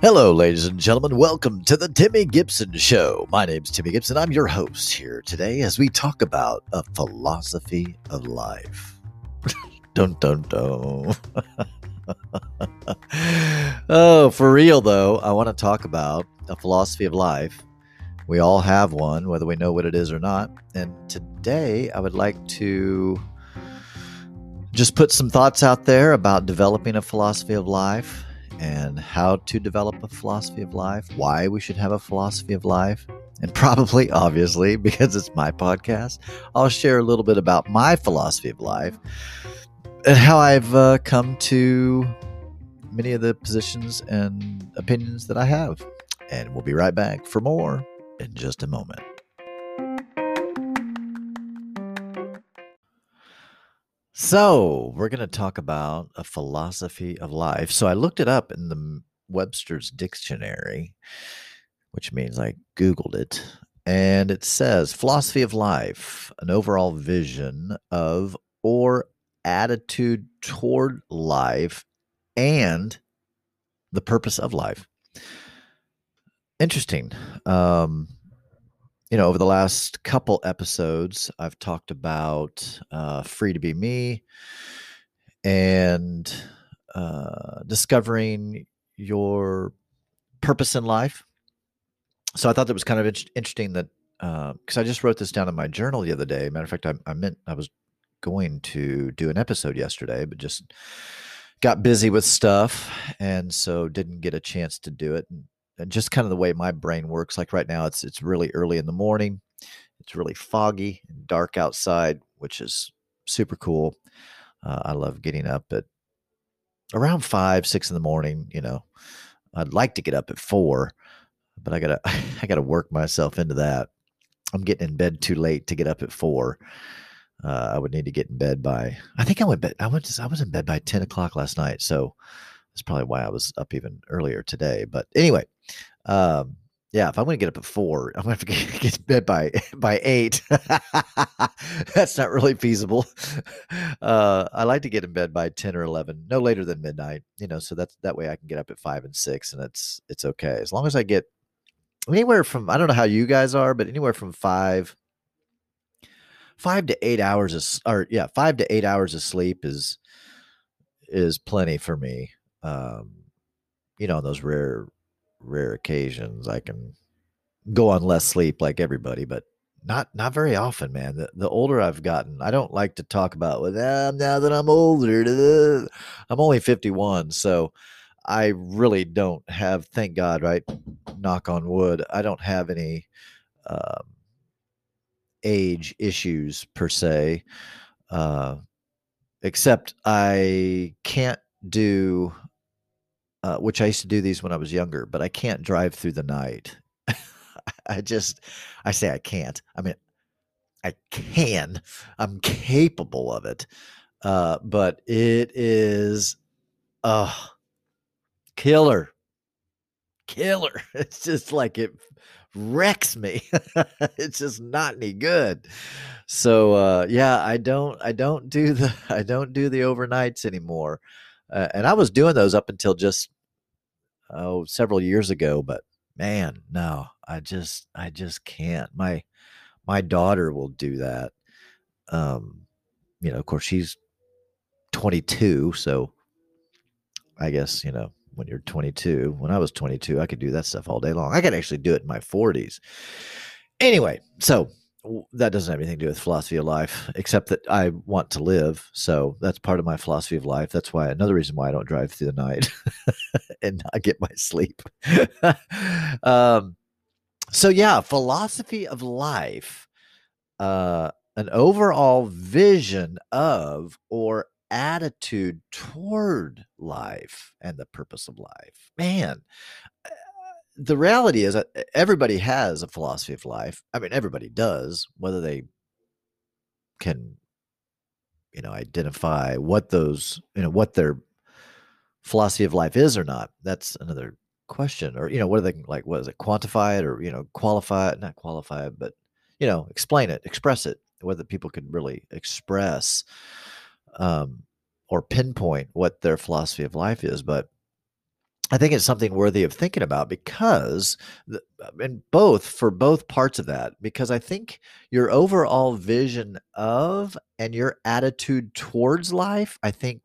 Hello, ladies and gentlemen. Welcome to the Timmy Gibson Show. My name's Timmy Gibson. I'm your host here today as we talk about a philosophy of life. dun dun dun. oh, for real though, I want to talk about a philosophy of life. We all have one, whether we know what it is or not. And today I would like to just put some thoughts out there about developing a philosophy of life and how to develop a philosophy of life, why we should have a philosophy of life, and probably, obviously, because it's my podcast, I'll share a little bit about my philosophy of life and how I've uh, come to many of the positions and opinions that I have. And we'll be right back for more in just a moment. So, we're going to talk about a philosophy of life. So, I looked it up in the Webster's Dictionary, which means I Googled it. And it says philosophy of life, an overall vision of or attitude toward life and the purpose of life. Interesting. Um, you know, over the last couple episodes, I've talked about uh, Free to Be Me and uh, discovering your purpose in life. So I thought that was kind of in- interesting that because uh, I just wrote this down in my journal the other day. Matter of fact, I, I meant I was going to do an episode yesterday, but just got busy with stuff and so didn't get a chance to do it. And just kind of the way my brain works. Like right now, it's it's really early in the morning. It's really foggy and dark outside, which is super cool. Uh, I love getting up at around five, six in the morning. You know, I'd like to get up at four, but I gotta I gotta work myself into that. I'm getting in bed too late to get up at four. Uh, I would need to get in bed by. I think I went bed. I went. I was in bed by ten o'clock last night. So that's probably why I was up even earlier today. But anyway, um, yeah, if I'm going to get up at four, I'm going to have to get to bed by by eight. That's not really feasible. Uh, I like to get in bed by ten or eleven, no later than midnight. You know, so that's that way I can get up at five and six, and it's it's okay as long as I get anywhere from I don't know how you guys are, but anywhere from five five to eight hours of or yeah five to eight hours of sleep is is plenty for me um, you know, those rare, rare occasions, I can go on less sleep like everybody, but not not very often, man. The, the older I've gotten, I don't like to talk about with well, now that I'm older. I'm only 51, so I really don't have. Thank God, right? Knock on wood. I don't have any um, age issues per se, uh, except I can't do uh, which I used to do these when I was younger, but I can't drive through the night. I just, I say I can't. I mean, I can. I'm capable of it, uh, but it is, uh, killer, killer. It's just like it wrecks me. it's just not any good. So uh, yeah, I don't, I don't do the, I don't do the overnights anymore. Uh, and I was doing those up until just oh several years ago, but man, no, I just I just can't. My my daughter will do that. Um, you know, of course she's 22, so I guess, you know, when you're 22, when I was 22, I could do that stuff all day long. I could actually do it in my 40s. Anyway, so that doesn't have anything to do with philosophy of life, except that I want to live. So that's part of my philosophy of life. That's why another reason why I don't drive through the night and not get my sleep. um, so yeah, philosophy of life, uh, an overall vision of or attitude toward life and the purpose of life. Man, the reality is that everybody has a philosophy of life. I mean, everybody does, whether they can, you know, identify what those, you know, what their philosophy of life is or not. That's another question. Or, you know, what are they like? What is it? Quantify it or, you know, qualify it, not qualify it, but, you know, explain it, express it, whether people can really express um, or pinpoint what their philosophy of life is. But I think it's something worthy of thinking about because, and both for both parts of that, because I think your overall vision of and your attitude towards life, I think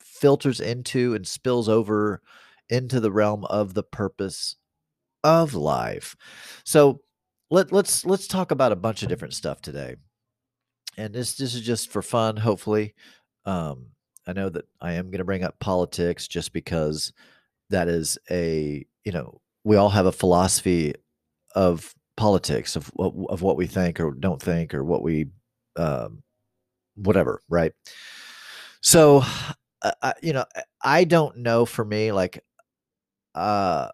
filters into and spills over into the realm of the purpose of life. So let, let's let's talk about a bunch of different stuff today. And this this is just for fun, hopefully. Um, I know that I am going to bring up politics just because that is a you know we all have a philosophy of politics of of what we think or don't think or what we um, whatever, right? So, uh, you know, I don't know for me like uh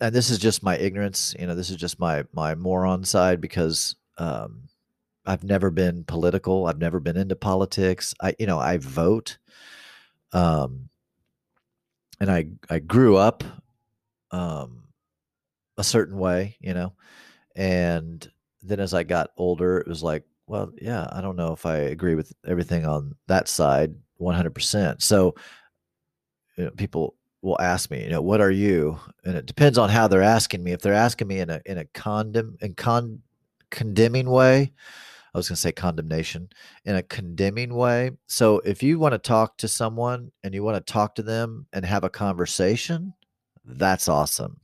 and this is just my ignorance you know this is just my my moron side because um i've never been political i've never been into politics i you know i vote um and i i grew up um a certain way you know and then as i got older it was like well yeah i don't know if i agree with everything on that side 100% so you know, people will ask me, you know, what are you? And it depends on how they're asking me. If they're asking me in a in a condemn in con condemning way, I was going to say condemnation in a condemning way. So if you want to talk to someone and you want to talk to them and have a conversation, that's awesome.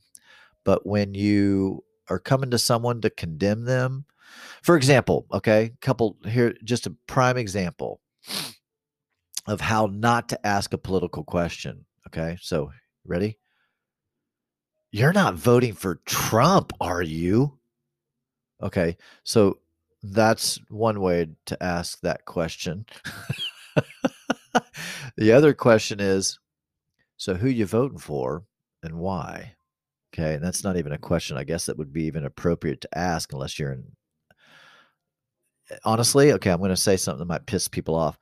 But when you are coming to someone to condemn them, for example, okay, couple here, just a prime example of how not to ask a political question. Okay. So, ready? You're not voting for Trump, are you? Okay. So, that's one way to ask that question. the other question is so who you voting for and why? Okay, and that's not even a question. I guess that would be even appropriate to ask unless you're in honestly, okay, I'm going to say something that might piss people off.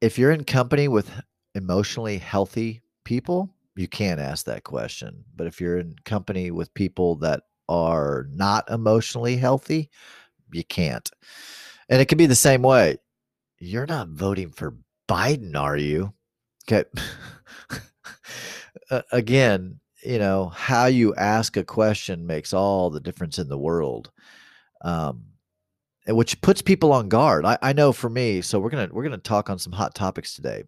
If you're in company with emotionally healthy people, you can't ask that question. But if you're in company with people that are not emotionally healthy, you can't. And it can be the same way. You're not voting for Biden, are you? Okay. Again, you know, how you ask a question makes all the difference in the world. Um, which puts people on guard. I, I know for me, so we're gonna we're gonna talk on some hot topics today.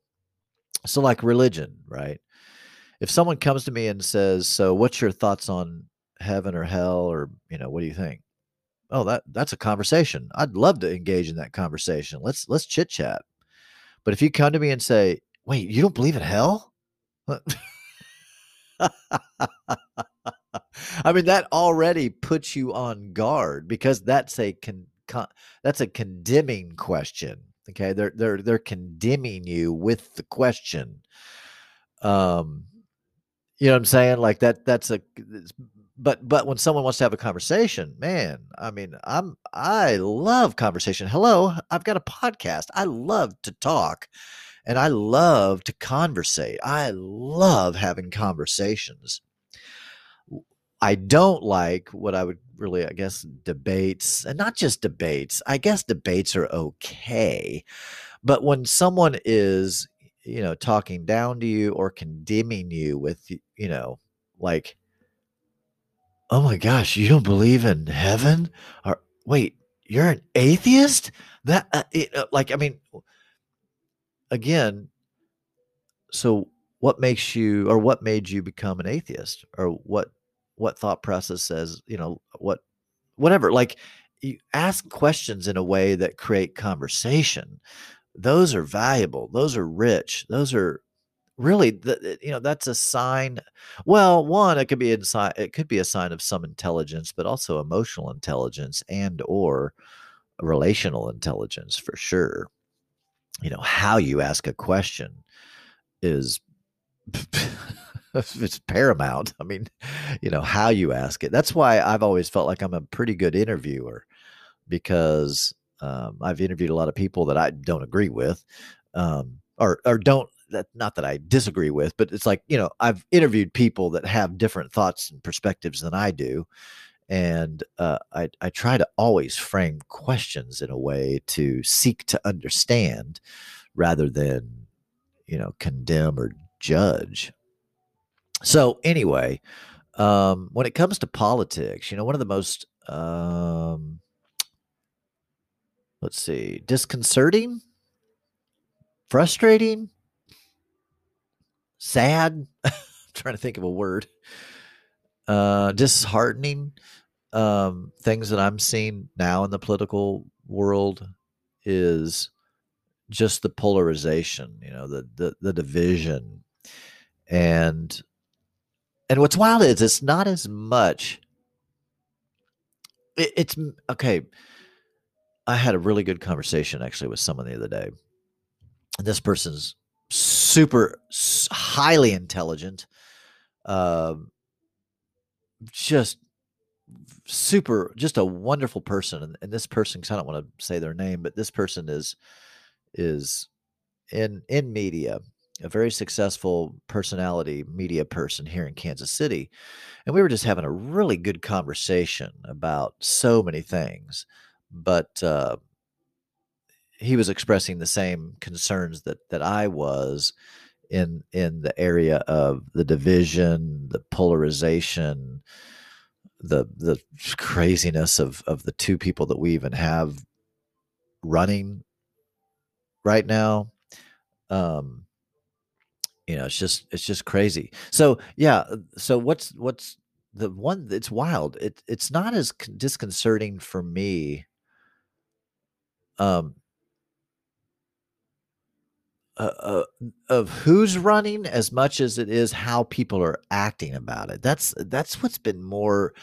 So, like religion, right? If someone comes to me and says, "So, what's your thoughts on heaven or hell, or you know, what do you think?" Oh, that that's a conversation. I'd love to engage in that conversation. Let's let's chit chat. But if you come to me and say, "Wait, you don't believe in hell?" I mean, that already puts you on guard because that's a con, con, that's a condemning question. Okay, they're they're they're condemning you with the question. Um, you know what I'm saying? Like that. That's a. But but when someone wants to have a conversation, man, I mean, I'm I love conversation. Hello, I've got a podcast. I love to talk, and I love to conversate. I love having conversations. I don't like what I would really, I guess, debates, and not just debates. I guess debates are okay. But when someone is, you know, talking down to you or condemning you with, you know, like, oh my gosh, you don't believe in heaven? Or wait, you're an atheist? That, uh, it, uh, like, I mean, again, so what makes you, or what made you become an atheist? Or what what thought process says, you know, what whatever. Like you ask questions in a way that create conversation. Those are valuable. Those are rich. Those are really the, you know that's a sign well one it could be a sign it could be a sign of some intelligence but also emotional intelligence and or relational intelligence for sure you know how you ask a question is it's paramount. I mean, you know, how you ask it. That's why I've always felt like I'm a pretty good interviewer because um, I've interviewed a lot of people that I don't agree with, um, or or don't that not that I disagree with, but it's like you know I've interviewed people that have different thoughts and perspectives than I do, and uh, I I try to always frame questions in a way to seek to understand rather than you know condemn or judge. So anyway, um, when it comes to politics, you know, one of the most um, let's see, disconcerting, frustrating, sad. I'm trying to think of a word. Uh, disheartening um, things that I'm seeing now in the political world is just the polarization, you know, the the, the division, and and what's wild is it's not as much. It, it's okay. I had a really good conversation actually with someone the other day. And this person's super highly intelligent, uh, just super, just a wonderful person. And, and this person, because I don't want to say their name, but this person is is in in media, a very successful personality media person here in Kansas City. And we were just having a really good conversation about so many things. But uh, he was expressing the same concerns that that I was in in the area of the division, the polarization, the the craziness of of the two people that we even have running right now. Um, you know, it's just it's just crazy. So yeah, uh, so what's what's the one? It's wild. It it's not as disconcerting for me. Um, uh, uh, of who's running as much as it is how people are acting about it. That's that's what's been more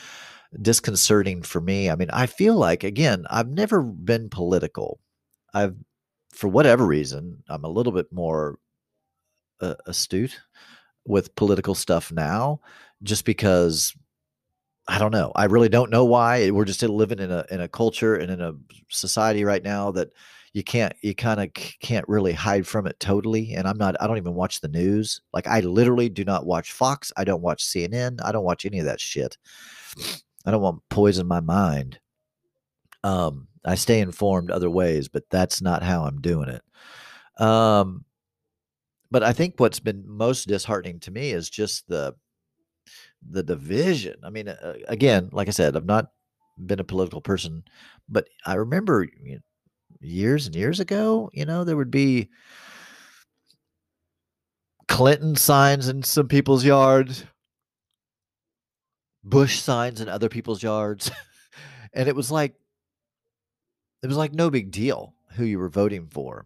disconcerting for me. I mean, I feel like again, I've never been political. I've for whatever reason, I'm a little bit more uh, astute with political stuff now just because I don't know. I really don't know why. We're just living in a in a culture and in a society right now that you can't you kind of can't really hide from it totally and i'm not i don't even watch the news like i literally do not watch fox i don't watch cnn i don't watch any of that shit. I don't want poison my mind. Um i stay informed other ways but that's not how i'm doing it. Um but i think what's been most disheartening to me is just the the division. I mean uh, again like i said i've not been a political person but i remember you know, years and years ago, you know, there would be Clinton signs in some people's yards, Bush signs in other people's yards. and it was like it was like no big deal who you were voting for.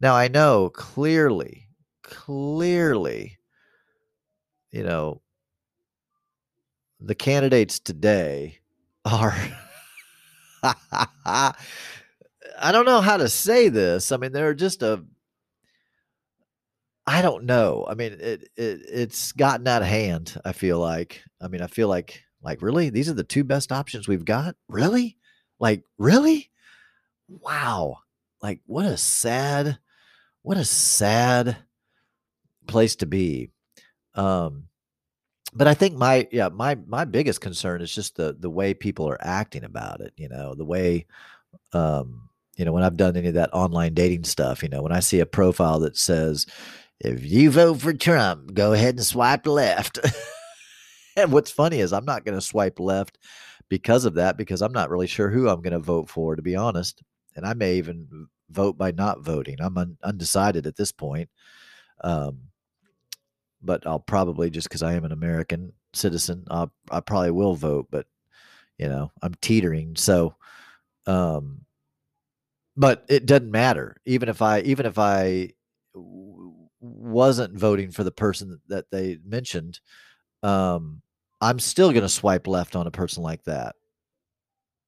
Now I know clearly, clearly, you know, the candidates today are I don't know how to say this. I mean, they're just a I don't know. I mean, it, it it's gotten out of hand, I feel like. I mean, I feel like like really these are the two best options we've got? Really? Like really? Wow. Like what a sad what a sad place to be. Um but I think my yeah, my my biggest concern is just the the way people are acting about it, you know, the way um you know, when I've done any of that online dating stuff, you know, when I see a profile that says, if you vote for Trump, go ahead and swipe left. and what's funny is I'm not going to swipe left because of that, because I'm not really sure who I'm going to vote for, to be honest. And I may even vote by not voting. I'm un- undecided at this point. Um, but I'll probably just because I am an American citizen, I'll, I probably will vote. But you know, I'm teetering. So, um, but it doesn't matter even if i even if i wasn't voting for the person that they mentioned um i'm still going to swipe left on a person like that.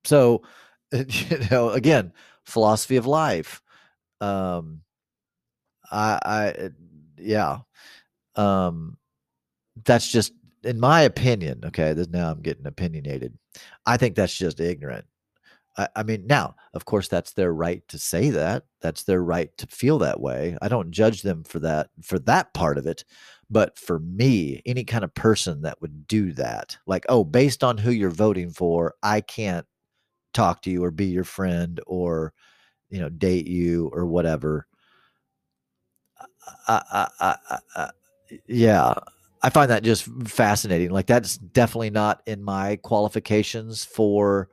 So you know again philosophy of life. Um i i yeah. Um that's just in my opinion okay now i'm getting opinionated. I think that's just ignorant I, I mean, now, of course, that's their right to say that. That's their right to feel that way. I don't judge them for that, for that part of it. But for me, any kind of person that would do that, like, oh, based on who you're voting for, I can't talk to you or be your friend or, you know, date you or whatever. I, I, I, yeah, I find that just fascinating. Like that's definitely not in my qualifications for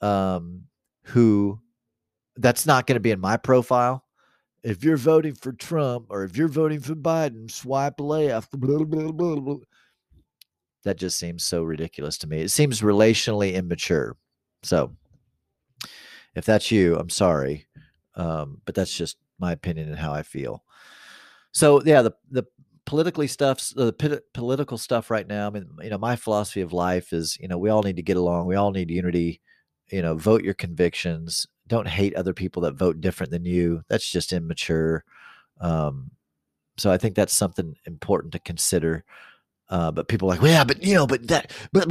um, who. That's not going to be in my profile. If you're voting for Trump or if you're voting for Biden, swipe left. Blah, blah, blah, that just seems so ridiculous to me. It seems relationally immature. So, if that's you, I'm sorry, um, but that's just my opinion and how I feel. So, yeah, the the politically stuff, the p- political stuff right now. I mean, you know, my philosophy of life is, you know, we all need to get along. We all need unity. You know, vote your convictions. Don't hate other people that vote different than you. That's just immature. Um, so I think that's something important to consider. Uh, but people like, well, yeah, but you know, but that, but,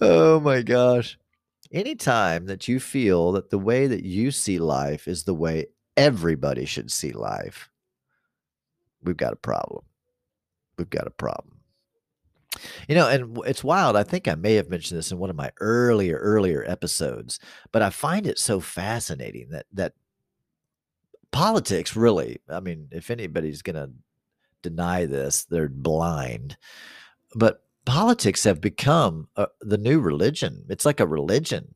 oh my gosh. Anytime that you feel that the way that you see life is the way everybody should see life, we've got a problem. We've got a problem. You know, and it's wild. I think I may have mentioned this in one of my earlier earlier episodes, but I find it so fascinating that that politics really, I mean, if anybody's going to deny this, they're blind. But politics have become uh, the new religion. It's like a religion.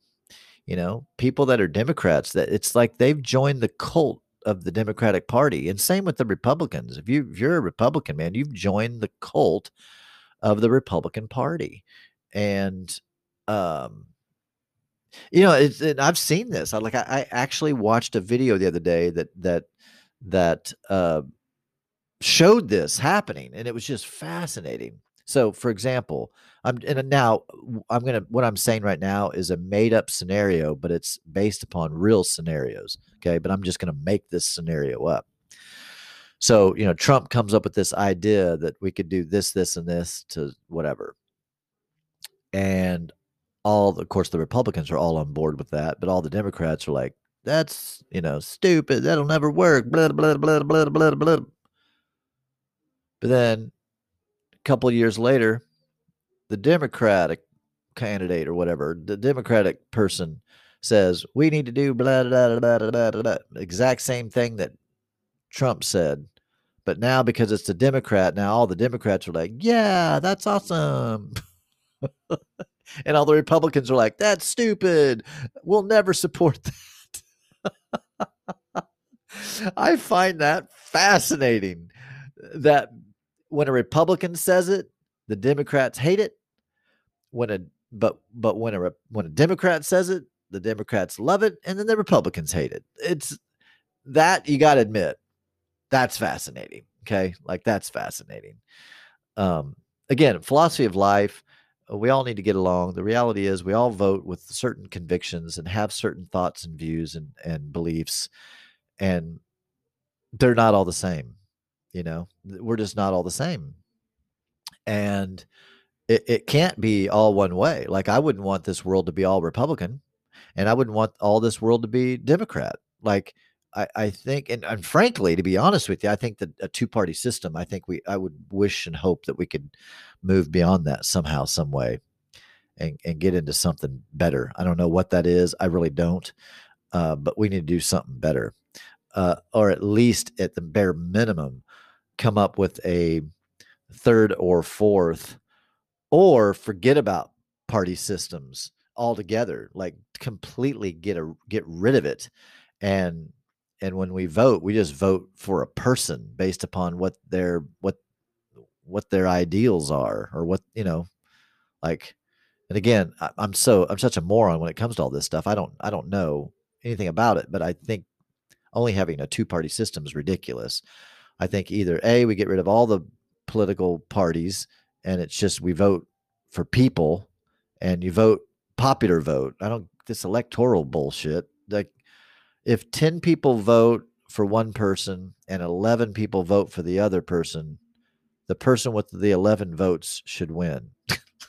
You know, people that are Democrats that it's like they've joined the cult of the Democratic Party. And same with the Republicans. If you if you're a Republican, man, you've joined the cult of the Republican Party. And um you know, it's and I've seen this. I like I, I actually watched a video the other day that that that uh showed this happening and it was just fascinating. So, for example, I'm and uh, now I'm gonna what I'm saying right now is a made up scenario, but it's based upon real scenarios. Okay, but I'm just gonna make this scenario up. So, you know, Trump comes up with this idea that we could do this, this, and this to whatever. And all, of course, the Republicans are all on board with that, but all the Democrats are like, that's, you know, stupid. That'll never work. Blah, blah, blah, blah, blah, blah. But then couple years later, the Democratic candidate or whatever, the Democratic person says, we need to do blah, blah, blah, blah, blah, blah. Exact same thing that Trump said. But now, because it's a Democrat, now all the Democrats are like, yeah, that's awesome. and all the Republicans are like, that's stupid. We'll never support that. I find that fascinating that when a Republican says it, the Democrats hate it. When a but but when a when a Democrat says it, the Democrats love it, and then the Republicans hate it. It's that you got to admit that's fascinating. Okay. Like that's fascinating. Um, again, philosophy of life. Uh, we all need to get along. The reality is we all vote with certain convictions and have certain thoughts and views and, and beliefs. And they're not all the same. You know, we're just not all the same. And it, it can't be all one way. Like I wouldn't want this world to be all Republican and I wouldn't want all this world to be Democrat. Like I, I think, and, and frankly, to be honest with you, I think that a two party system, I think we, I would wish and hope that we could move beyond that somehow, some way, and, and get into something better. I don't know what that is. I really don't. Uh, but we need to do something better, uh, or at least at the bare minimum, come up with a third or fourth, or forget about party systems altogether. Like completely get a get rid of it, and and when we vote we just vote for a person based upon what their what what their ideals are or what you know like and again I, i'm so i'm such a moron when it comes to all this stuff i don't i don't know anything about it but i think only having a two party system is ridiculous i think either a we get rid of all the political parties and it's just we vote for people and you vote popular vote i don't this electoral bullshit like if 10 people vote for one person and 11 people vote for the other person, the person with the 11 votes should win.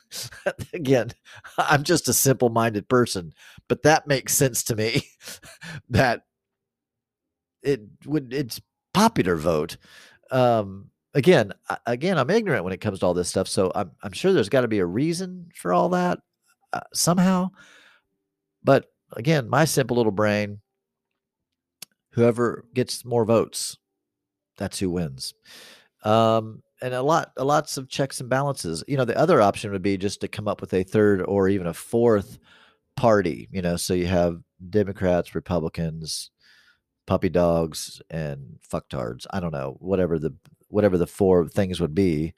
Again, I'm just a simple minded person, but that makes sense to me that it would, it's popular vote. Um, again, again, I'm ignorant when it comes to all this stuff. So I'm, I'm sure there's got to be a reason for all that uh, somehow. But again, my simple little brain, whoever gets more votes, that's who wins. Um, and a lot, a lots of checks and balances. You know, the other option would be just to come up with a third or even a fourth party. You know, so you have Democrats, Republicans, puppy dogs, and fucktards. I don't know, whatever the whatever the four things would be,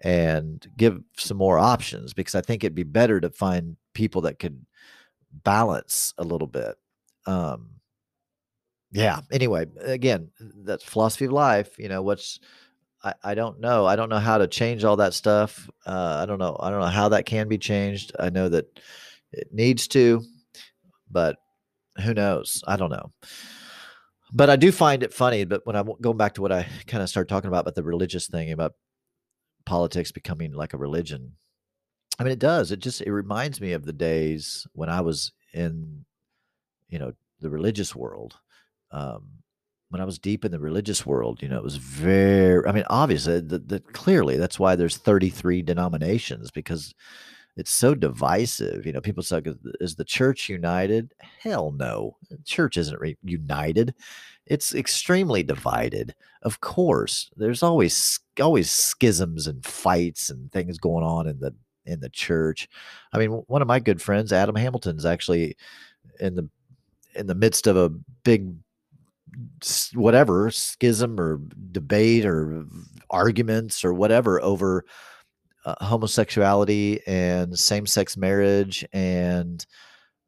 and give some more options because I think it'd be better to find people that could balance a little bit. Um, yeah. Anyway, again, that's philosophy of life. You know, what's I, I don't know. I don't know how to change all that stuff. Uh, I don't know. I don't know how that can be changed. I know that it needs to, but who knows? I don't know. But I do find it funny. But when I'm going back to what I kind of started talking about, about the religious thing, about politics becoming like a religion. I mean, it does. It just it reminds me of the days when I was in, you know, the religious world. Um, when I was deep in the religious world, you know, it was very. I mean, obviously, the, the, clearly that's why there's 33 denominations because it's so divisive. You know, people say, "Is the church united?" Hell no, the church isn't re- united. It's extremely divided. Of course, there's always always schisms and fights and things going on in the in the church. I mean, one of my good friends, Adam Hamilton's actually in the in the midst of a big whatever schism or debate or arguments or whatever over uh, homosexuality and same-sex marriage and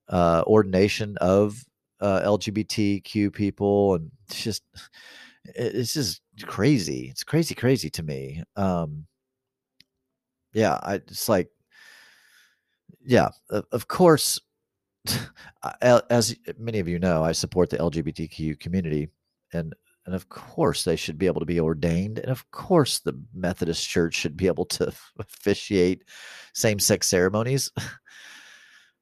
uh, ordination of uh, LGBTQ people, and it's just it's just crazy. It's crazy, crazy to me. Um, yeah, I it's like, yeah, of course. As many of you know, I support the LGBTQ community, and and of course they should be able to be ordained, and of course the Methodist Church should be able to officiate same-sex ceremonies.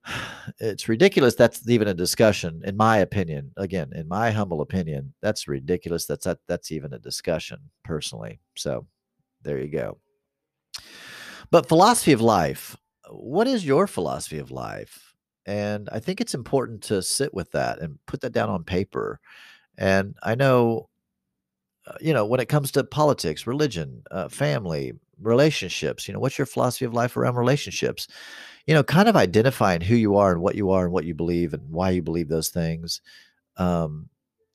it's ridiculous that's even a discussion in my opinion again in my humble opinion that's ridiculous that's that, that's even a discussion personally. So there you go. But philosophy of life what is your philosophy of life? And i think it's important to sit with that and put that down on paper and i know uh, you know when it comes to politics religion uh, family relationships you know what's your philosophy of life around relationships you know, kind of identifying who you are and what you are and what you believe and why you believe those things. Um,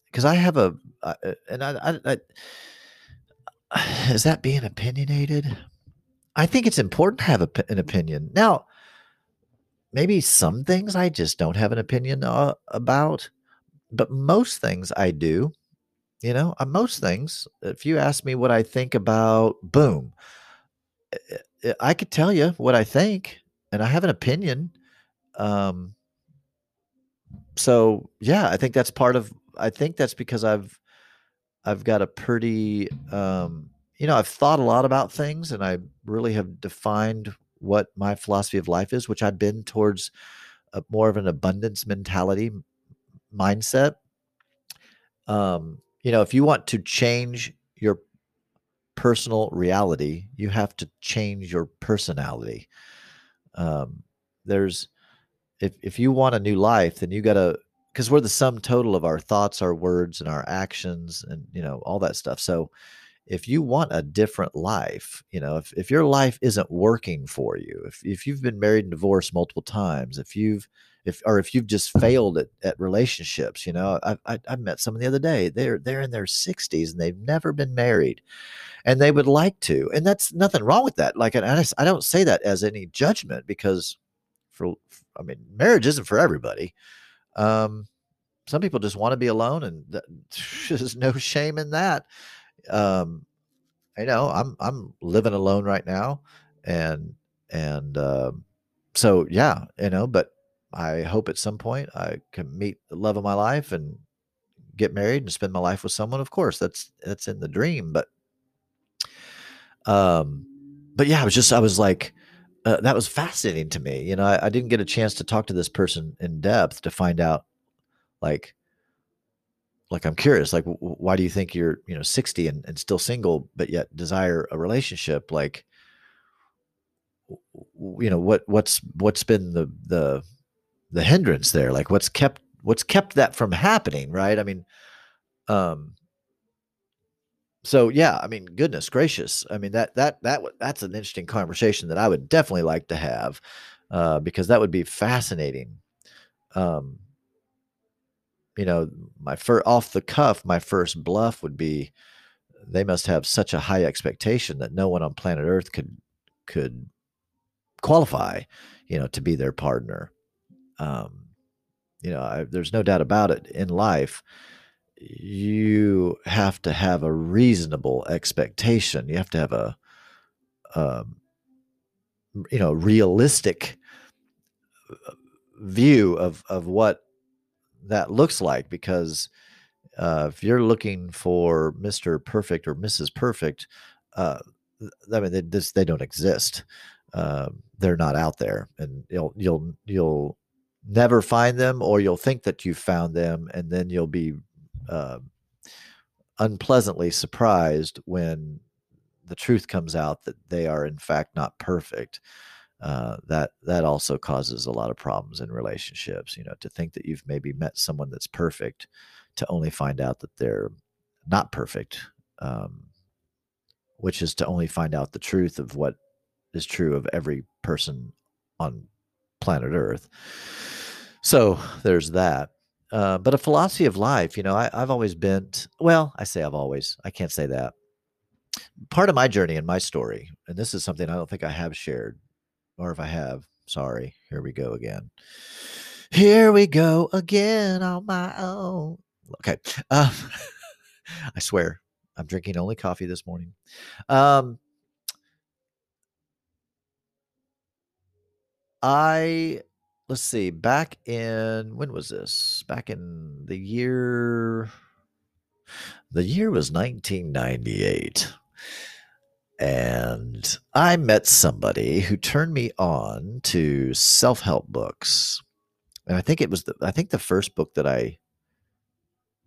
because I have a, uh, and I, I, I, is that being opinionated? I think it's important to have a, an opinion. Now, maybe some things I just don't have an opinion uh, about, but most things I do. You know, uh, most things. If you ask me what I think about, boom, I could tell you what I think and I have an opinion. Um, so yeah, I think that's part of. I think that's because I've I've got a pretty um, you know I've thought a lot about things, and I really have defined what my philosophy of life is, which I've been towards a, more of an abundance mentality mindset. Um, you know, if you want to change your personal reality, you have to change your personality um, there's if if you want a new life, then you got to because we're the sum total of our thoughts, our words, and our actions, and you know all that stuff. So if you want a different life, you know, if, if your life isn't working for you, if, if you've been married and divorced multiple times, if you've if or if you've just failed at, at relationships, you know, I, I I met someone the other day. They're they're in their 60s and they've never been married and they would like to and that's nothing wrong with that like I, I don't say that as any judgment because for i mean marriage isn't for everybody um some people just want to be alone and there's no shame in that um you know i'm i'm living alone right now and and um so yeah you know but i hope at some point i can meet the love of my life and get married and spend my life with someone of course that's that's in the dream but um, but yeah, I was just, I was like, uh, that was fascinating to me. You know, I, I, didn't get a chance to talk to this person in depth to find out, like, like I'm curious, like, w- why do you think you're, you know, 60 and, and still single, but yet desire a relationship? Like, w- you know, what, what's, what's been the, the, the hindrance there like what's kept what's kept that from happening right? I mean um so yeah i mean goodness gracious. I mean that that that that's an interesting conversation that i would definitely like to have uh, because that would be fascinating. Um you know my first off the cuff my first bluff would be they must have such a high expectation that no one on planet earth could could qualify you know to be their partner um you know I, there's no doubt about it in life you have to have a reasonable expectation. You have to have a, um, you know, realistic uh, view of of what that looks like. Because uh, if you're looking for Mister Perfect or Mrs. Perfect, uh, I mean, they, this they don't exist. Uh, they're not out there, and you'll you'll you'll never find them, or you'll think that you've found them, and then you'll be uh, unpleasantly surprised when the truth comes out that they are in fact not perfect. Uh, that that also causes a lot of problems in relationships. You know, to think that you've maybe met someone that's perfect, to only find out that they're not perfect, um, which is to only find out the truth of what is true of every person on planet Earth. So there's that. Uh, but a philosophy of life, you know, I, I've always been, well, I say I've always, I can't say that. Part of my journey and my story, and this is something I don't think I have shared, or if I have, sorry, here we go again. Here we go again on my own. Okay. Um, I swear, I'm drinking only coffee this morning. Um, I let's see, back in when was this? Back in the year the year was 1998. And I met somebody who turned me on to self-help books. And I think it was the I think the first book that I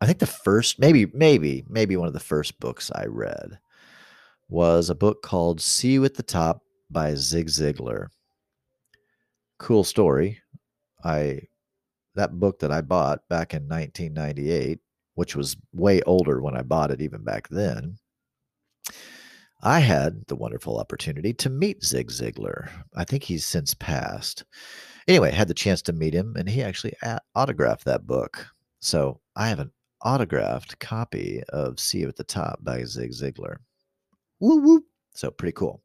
I think the first maybe maybe maybe one of the first books I read was a book called See You at the Top by Zig Ziglar. Cool story. I that book that I bought back in 1998, which was way older when I bought it even back then. I had the wonderful opportunity to meet Zig Ziglar. I think he's since passed. Anyway, had the chance to meet him, and he actually autographed that book. So I have an autographed copy of See You at the Top by Zig Ziglar. Woo woo. So pretty cool.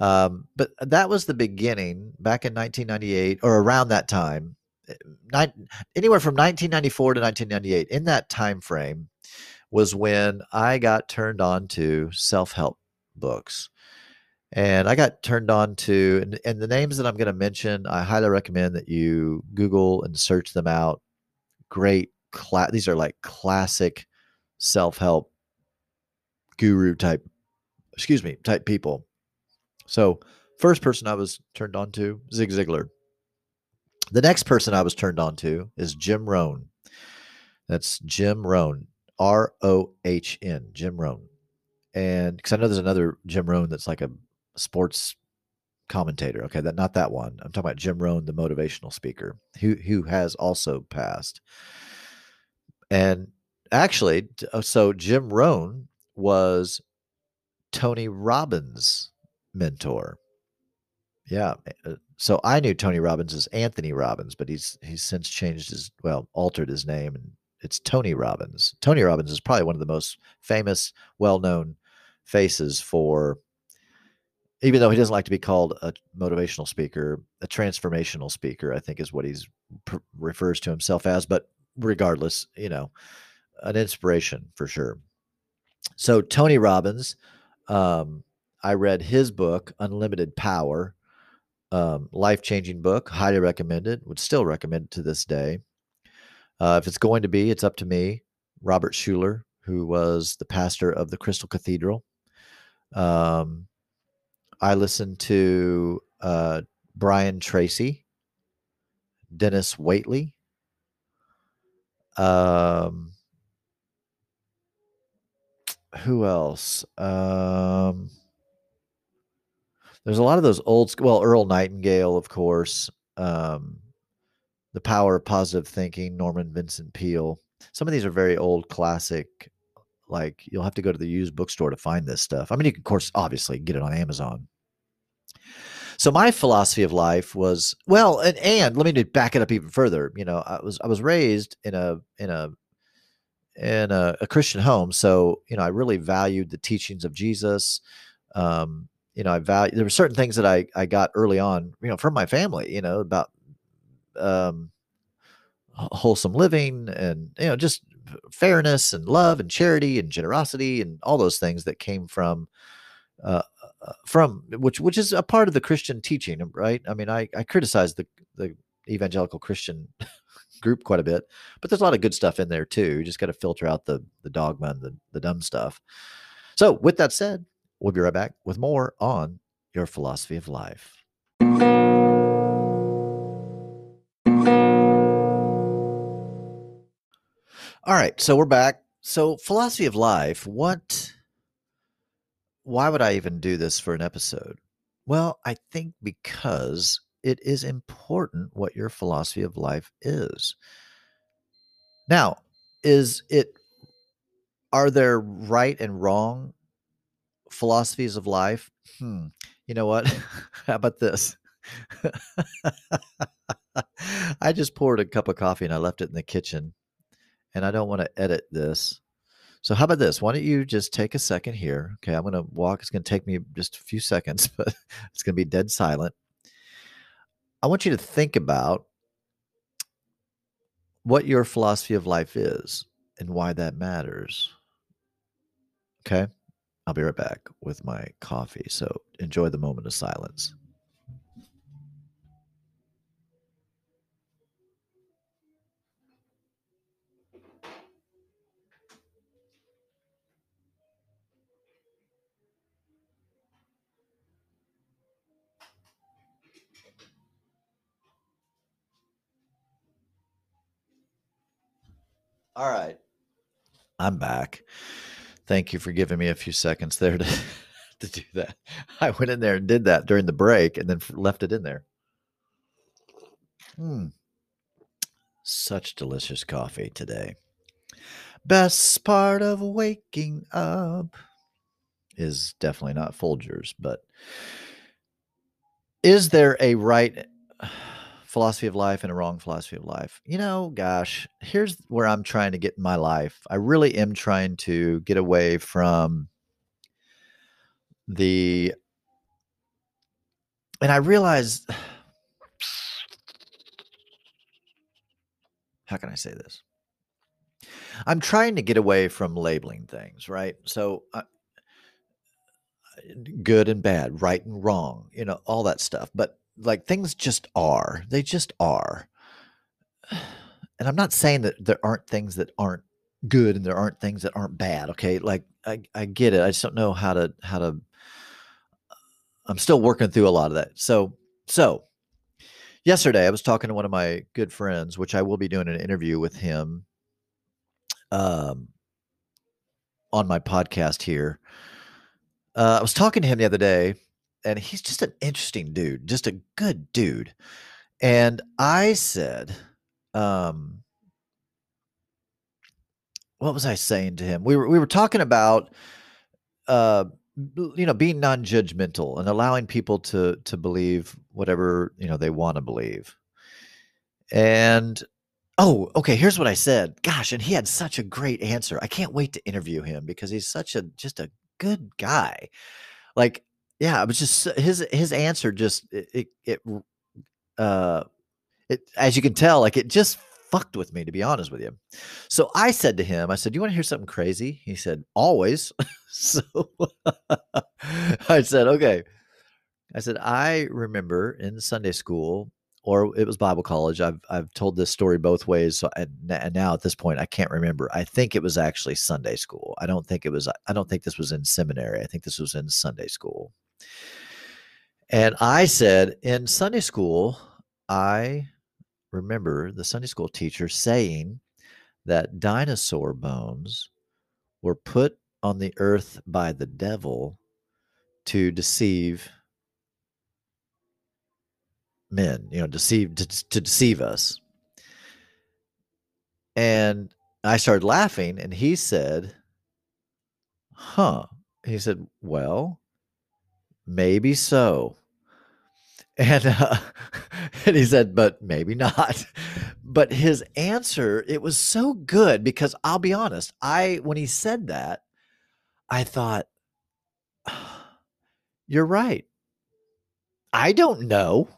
Um, but that was the beginning back in 1998 or around that time, eh, nine, anywhere from 1994 to 1998. In that time frame was when I got turned on to self-help books. And I got turned on to, and, and the names that I'm going to mention, I highly recommend that you Google and search them out. Great, cla- these are like classic self-help guru type, excuse me, type people so, first person I was turned on to, Zig Ziglar. The next person I was turned on to is Jim Rohn. That's Jim Rohn, R O H N, Jim Rohn. And because I know there's another Jim Rohn that's like a sports commentator. Okay, that not that one. I'm talking about Jim Rohn, the motivational speaker, who who has also passed. And actually, uh, so Jim Rohn was Tony Robbins' mentor. Yeah. Uh, so I knew Tony Robbins as Anthony Robbins, but he's he's since changed his well, altered his name and it's Tony Robbins. Tony Robbins is probably one of the most famous, well-known faces for even though he doesn't like to be called a motivational speaker, a transformational speaker, I think is what he's pr- refers to himself as, but regardless, you know, an inspiration for sure. So Tony Robbins um, I read his book, Unlimited Power, um, life changing book. Highly recommended. Would still recommend it to this day. Uh, if it's going to be, it's up to me. Robert Schuller, who was the pastor of the Crystal Cathedral. Um, I listened to uh, Brian Tracy, Dennis Waitley. Um, who else? Um, there's a lot of those old well earl nightingale of course um, The Power of Positive Thinking, Norman Vincent Peale. Some of these are very old classic. Like you'll have to go to the used bookstore to find this stuff. I mean, you can, of course, obviously get it on Amazon. So my philosophy of life was well, and, and let me back it up even further. You know, I was I was raised in a in a in a, a Christian home, so you know I really valued the teachings of Jesus. Um, you know, I value there were certain things that I I got early on, you know, from my family. You know, about um, wholesome living and you know just fairness and love and charity and generosity and all those things that came from uh, uh, from which which is a part of the Christian teaching, right? I mean, I I criticize the the evangelical Christian group quite a bit, but there's a lot of good stuff in there too. You just got to filter out the the dogma and the the dumb stuff. So, with that said, we'll be right back with more on your philosophy of life. All right, so we're back. So, philosophy of life, what why would I even do this for an episode? Well, I think because it is important what your philosophy of life is. Now, is it are there right and wrong philosophies of life? Hmm. You know what? How about this? I just poured a cup of coffee and I left it in the kitchen. And I don't want to edit this. So how about this? Why don't you just take a second here? Okay, I'm going to walk. It's going to take me just a few seconds, but it's going to be dead silent. I want you to think about what your philosophy of life is and why that matters. Okay? I'll be right back with my coffee. So enjoy the moment of silence. All right. I'm back. Thank you for giving me a few seconds there to, to do that. I went in there and did that during the break and then left it in there. Hmm. Such delicious coffee today. Best part of waking up is definitely not Folgers, but is there a right philosophy of life and a wrong philosophy of life. You know, gosh, here's where I'm trying to get in my life. I really am trying to get away from the and I realize how can I say this? I'm trying to get away from labeling things, right? So uh, good and bad, right and wrong, you know, all that stuff. But like things just are. They just are. And I'm not saying that there aren't things that aren't good and there aren't things that aren't bad. Okay. Like I, I get it. I just don't know how to, how to, I'm still working through a lot of that. So, so yesterday I was talking to one of my good friends, which I will be doing an interview with him um, on my podcast here. Uh, I was talking to him the other day and he's just an interesting dude, just a good dude. And I said, um, what was I saying to him? We were we were talking about uh you know being non-judgmental and allowing people to to believe whatever you know they want to believe and oh okay here's what i said gosh and he had such a great answer i can't wait to interview him because he's such a just a good guy like yeah, it was just his his answer just it it, uh it as you can tell like it just fucked with me to be honest with you. So I said to him, I said, "Do you want to hear something crazy?" He said, "Always." so I said, "Okay." I said, "I remember in Sunday school or it was Bible college. I've I've told this story both ways, so and, and, now at this point I can't remember. I think it was actually Sunday school. I don't think it was. I don't think this was in seminary. I think this was in Sunday school. And I said, in Sunday school, I remember the Sunday school teacher saying that dinosaur bones were put on the earth by the devil to deceive men, you know, deceive to, to deceive us. And I started laughing, and he said, Huh. He said, Well, maybe so. And, uh, and he said, But maybe not. But his answer, it was so good because I'll be honest, I, when he said that, I thought, You're right. I don't know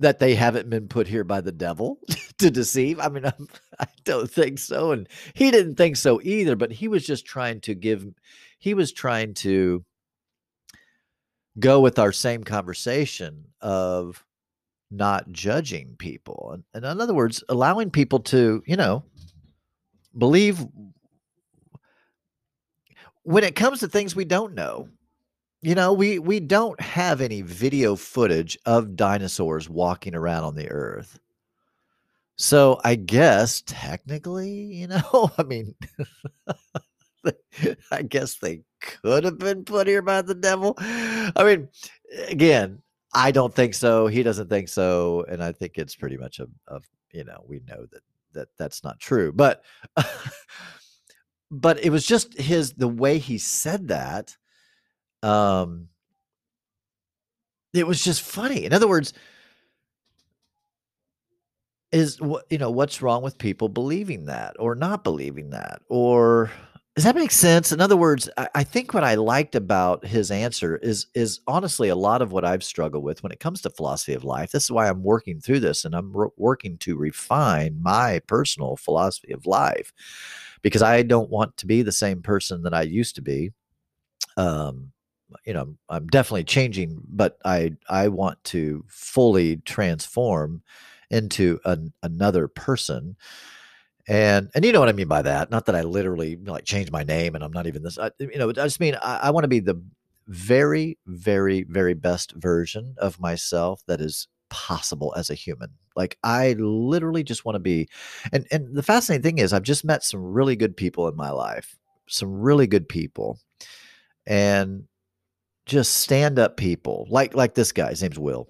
that they haven't been put here by the devil to deceive. I mean, I'm, I do not think so. And he didn't think so either, but he was just trying to give, he was trying to go with our same conversation of not judging people. And, and in other words, allowing people to, you know, believe when it comes to things we don't know you know, we we don't have any video footage of dinosaurs walking around on the earth. So I guess technically, you know, I mean I guess they could have been put here by the devil. I mean, again, I don't think so. He doesn't think so, and I think it's pretty much a, a you know, we know that that that's not true. But but it was just his the way he said that um, it was just funny. In other words, is what you know what's wrong with people believing that or not believing that or does that make sense? In other words I, I, think what i liked about his answer is is honestly a lot of what i've struggled with when it comes to philosophy of life. This is why i'm working through this and i'm re- working to refine my personal philosophy of life because i don't want to be the same person that i used to be. Um you know i'm definitely changing but i i want to fully transform into an, another person and and you know what i mean by that not that i literally like change my name and i'm not even this I, you know i just mean i, I want to be the very very very best version of myself that is possible as a human like i literally just want to be and and the fascinating thing is i've just met some really good people in my life some really good people and just stand up people like like this guy. His name's Will.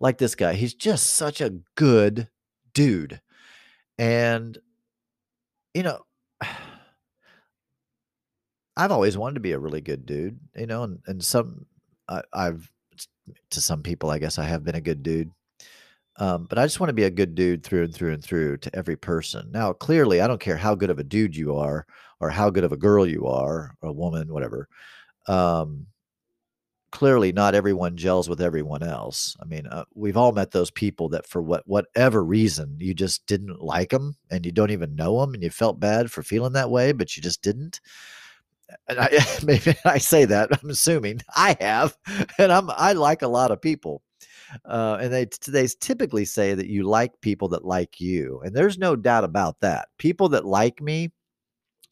Like this guy. He's just such a good dude. And you know, I've always wanted to be a really good dude, you know, and, and some I, I've to some people, I guess I have been a good dude. Um, but I just want to be a good dude through and through and through to every person. Now, clearly, I don't care how good of a dude you are, or how good of a girl you are, or a woman, whatever. Um, clearly not everyone gels with everyone else. I mean, uh, we've all met those people that for what whatever reason you just didn't like them and you don't even know them and you felt bad for feeling that way, but you just didn't. And I maybe I say that I'm assuming I have, and I'm I like a lot of people. Uh, and they they typically say that you like people that like you, and there's no doubt about that. People that like me,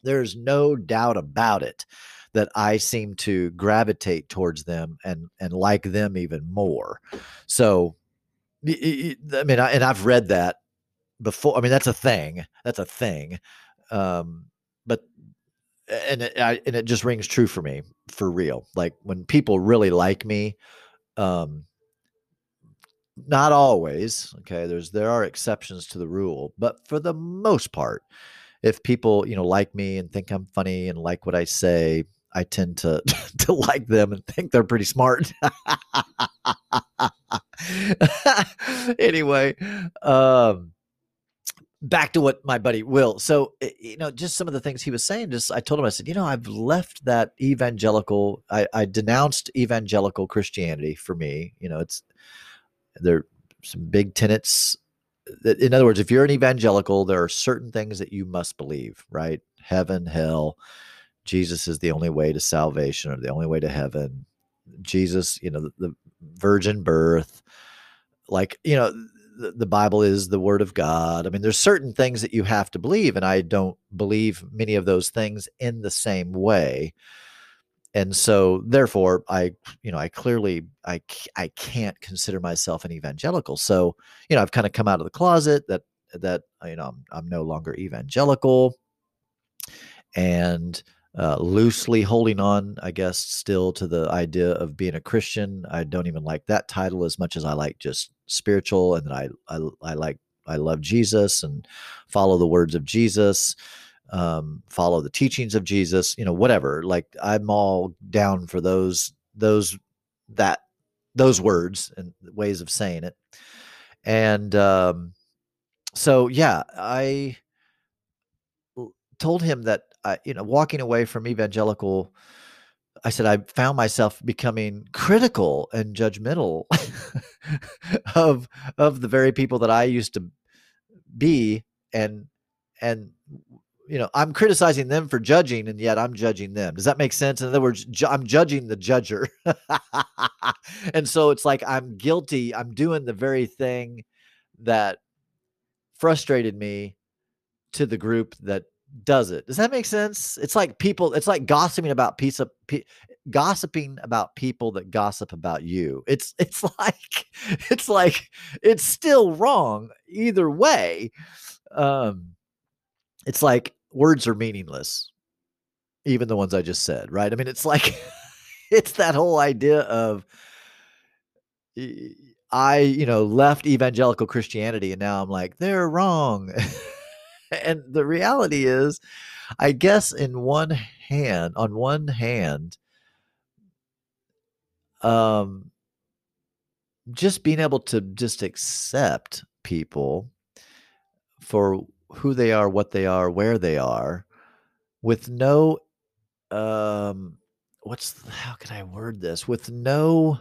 there's no doubt about it that I seem to gravitate towards them and and like them even more. So, I mean, I, and I've read that before. I mean, that's a thing. That's a thing. Um, but and it, I, and it just rings true for me for real. Like when people really like me, um, not always. Okay, there's there are exceptions to the rule, but for the most part, if people you know like me and think I'm funny and like what I say, I tend to to like them and think they're pretty smart. anyway, um, back to what my buddy Will. So eh, you know, just some of the things he was saying. Just I told him, I said, you know, I've left that evangelical. I, I denounced evangelical Christianity for me. You know, it's there are some big tenets. That, in other words, if you're an evangelical, there are certain things that you must believe. Right, heaven, hell Jesus is the only way to salvation or the only way to heaven. Jesus, you know, the, the virgin birth, like, you know, the, the Bible is the word of God. I mean, there's certain things that you have to believe, and I don't believe many of those things in the same way. And so, therefore, I, you know, I clearly, I, I can't consider myself an evangelical. So, you know, I've kind of come out of the closet that, that, you know, I'm, I'm no longer evangelical. And, uh, loosely holding on, I guess, still to the idea of being a Christian. I don't even like that title as much as I like just spiritual, and I I, I like I love Jesus and follow the words of Jesus, um, follow the teachings of Jesus, you know, whatever. Like I'm all down for those those that those words and ways of saying it. And um, so yeah, I told him that I, you know, walking away from evangelical I said I found myself becoming critical and judgmental of of the very people that I used to be and and you know i'm criticizing them for judging and yet i'm judging them. Does that make sense? In other words ju- i'm judging the judger. And so it's like i'm guilty i'm doing the very thing that frustrated me to the group that does it. Does that make sense? It's like people it's like gossiping about piece of gossiping about people that gossip about you. It's it's like it's like it's still wrong either way. Um it's like words are meaningless even the ones i just said right? I mean it's like it's that whole idea of i you know left evangelical christianity and now i'm like they're wrong and the reality is i guess in one hand on one hand um just being able to just accept people for who they are, what they are, where they are, with no um what's how can I word this? With no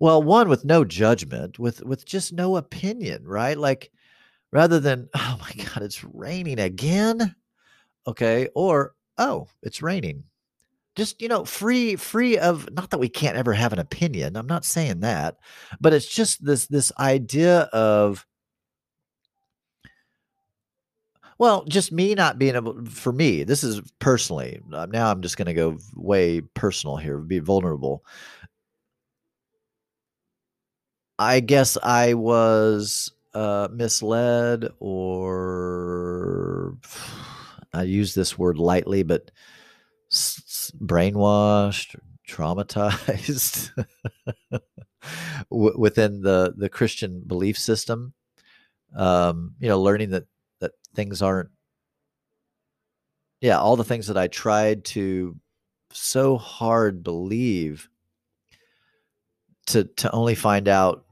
well, one with no judgment, with with just no opinion, right? Like rather than oh my god, it's raining again. Okay, or oh, it's raining. Just you know, free free of not that we can't ever have an opinion. I'm not saying that, but it's just this this idea of Well, just me not being able for me, this is personally. Uh, now I'm just going to go way personal here, be vulnerable. I guess I was uh, misled or I use this word lightly, but s- brainwashed, traumatized w- within the the Christian belief system. Um, you know, learning that that things aren't yeah all the things that i tried to so hard believe to to only find out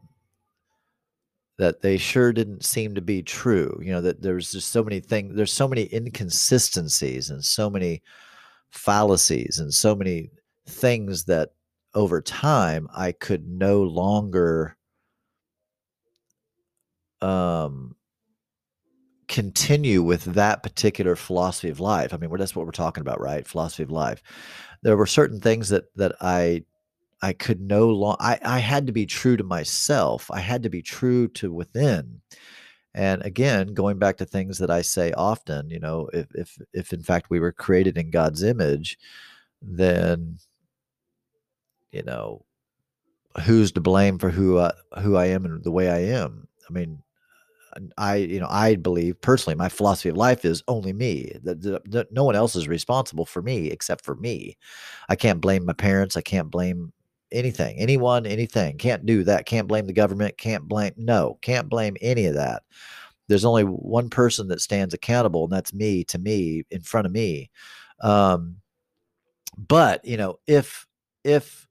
that they sure didn't seem to be true you know that there's just so many things there's so many inconsistencies and so many fallacies and so many things that over time i could no longer um continue with that particular philosophy of life. I mean, that's what we're talking about, right? Philosophy of life. There were certain things that that I I could no longer. I I had to be true to myself. I had to be true to within. And again, going back to things that I say often, you know, if if if in fact we were created in God's image, then you know, who's to blame for who I, who I am and the way I am? I mean, I, you know, I believe personally, my philosophy of life is only me. That no one else is responsible for me except for me. I can't blame my parents. I can't blame anything, anyone, anything. Can't do that. Can't blame the government. Can't blame. No, can't blame any of that. There's only one person that stands accountable, and that's me to me in front of me. Um, but you know, if if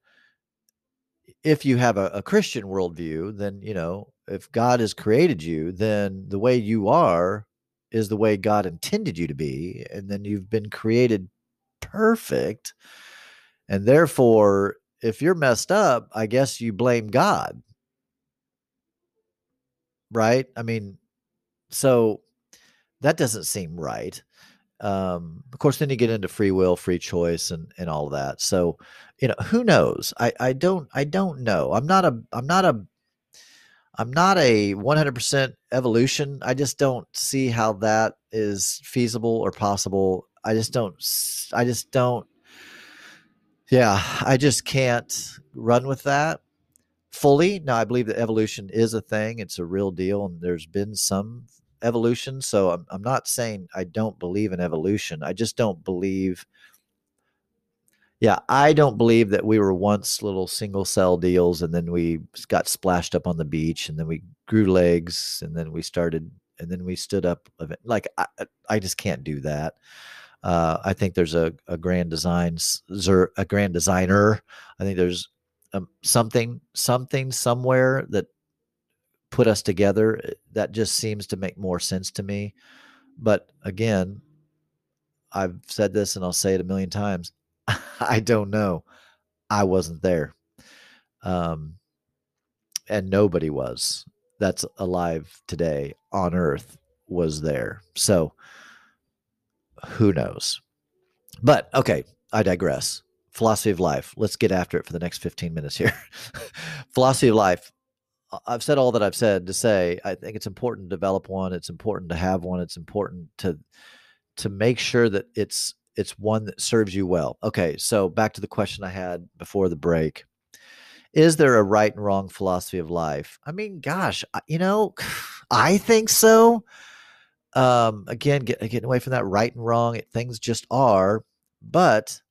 if you have a, a Christian worldview, then you know if God has created you, then the way you are is the way God intended you to be. And then you've been created perfect. And therefore, if you're messed up, I guess you blame God. Right? I mean, so that doesn't seem right. Um, of course, then you get into free will, free choice, and and all that. So, you know, who knows? I I don't I don't know. I'm not a I'm not a I'm not a 100% evolution. I just don't see how that is feasible or possible. I just don't, I just don't, yeah, I just can't run with that fully. Now, I believe that evolution is a thing, it's a real deal, and there's been some evolution. So I'm, I'm not saying I don't believe in evolution. I just don't believe Yeah, I don't believe that we were once little single cell deals and then we got splashed up on the beach and then we grew legs and then we started and then we stood up. Like I, I just can't do that. Uh, I think there's a, a grand design, a grand designer. I think there's um, something, something somewhere that put us together. Eh, that just seems to make more sense to me. But again, I've said this and I'll say it a million times. I don't know. I wasn't there. Um, and nobody was that's alive today on earth was there. So who knows? But okay, I digress. Philosophy of life. Let's get after it for the next 15 minutes here. Philosophy of life. I've said all that I've said to say I think it's important to develop one. It's important to have one. It's important to to make sure that it's it's one that serves you well. Okay, so back to the question I had before the break. Is there a right and wrong philosophy of life? I mean, gosh, you know, I think so. Um, again, get, getting away from that right and wrong, things just are. But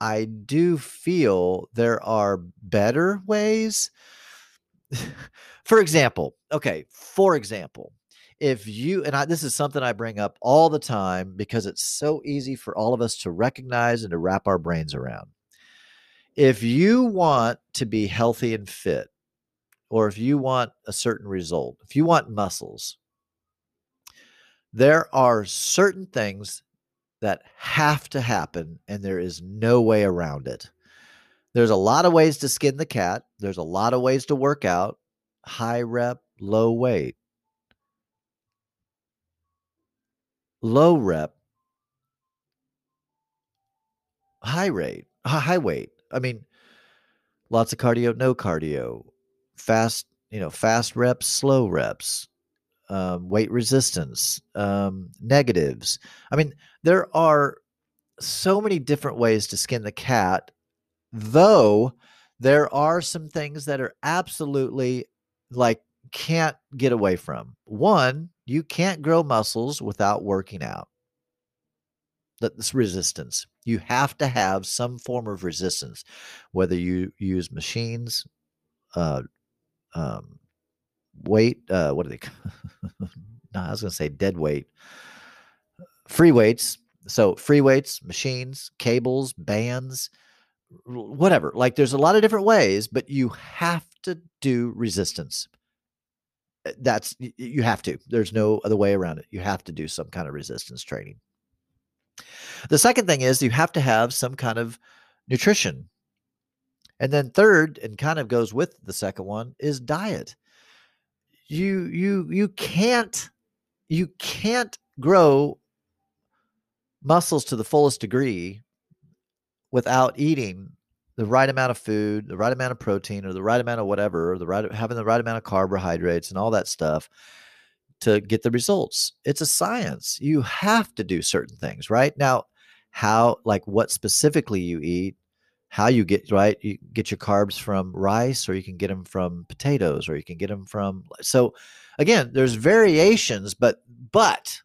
I do feel there are better ways. for example, okay, for example, if you and I this is something I bring up all the time because it's so easy for all of us to recognize and to wrap our brains around. If you want to be healthy and fit or if you want a certain result, if you want muscles, there are certain things that have to happen and there is no way around it. There's a lot of ways to skin the cat. There's a lot of ways to work out. High rep, low weight. low rep, high rate, high weight. I mean, lots of cardio, no cardio, fast, you know, fast reps, slow reps, um, weight resistance, um, negatives. I mean, there are so many different ways to skin the cat, though there are some things that are absolutely like can't get away from. One, you can't grow muscles without working out. That's resistance. You have to have some form of resistance, whether you use machines, uh, um, weight, uh, what are they? no, I was going to say dead weight, free weights. So free weights, machines, cables, bands, whatever. Like there's a lot of different ways, but you have to do resistance. Eh, that's you have to. There's no other way around it. You have to do some kind of resistance training. The second thing is you have to have some kind of nutrition. And then third and kind of goes with the second one is diet. You you you can't you can't grow muscles to the fullest degree without eating the right amount of food, the right amount of protein, or the right amount of whatever, the right having the right amount of carbohydrates and all that stuff to get the results. It's a science. You have to do certain things, right? Now, how like what specifically you eat, how you get right, you get your carbs from rice or you can get them from potatoes or you can get them from so again, there's variations, but but